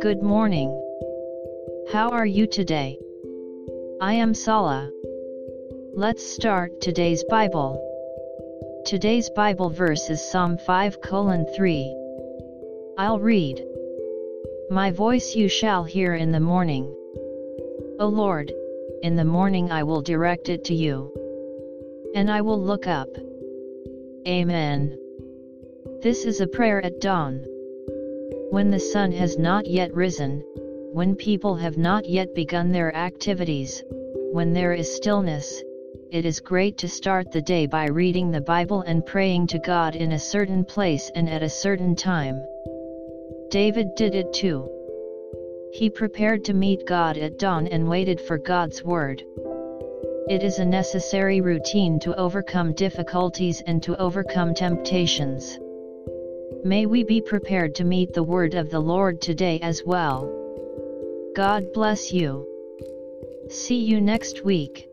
Good morning. How are you today? I am Sala. Let's start today's Bible. Today's Bible verse is Psalm 5 colon 3. I'll read. My voice you shall hear in the morning. O Lord, in the morning I will direct it to you. And I will look up. Amen. This is a prayer at dawn. When the sun has not yet risen, when people have not yet begun their activities, when there is stillness, it is great to start the day by reading the Bible and praying to God in a certain place and at a certain time. David did it too. He prepared to meet God at dawn and waited for God's word. It is a necessary routine to overcome difficulties and to overcome temptations. May we be prepared to meet the word of the Lord today as well. God bless you. See you next week.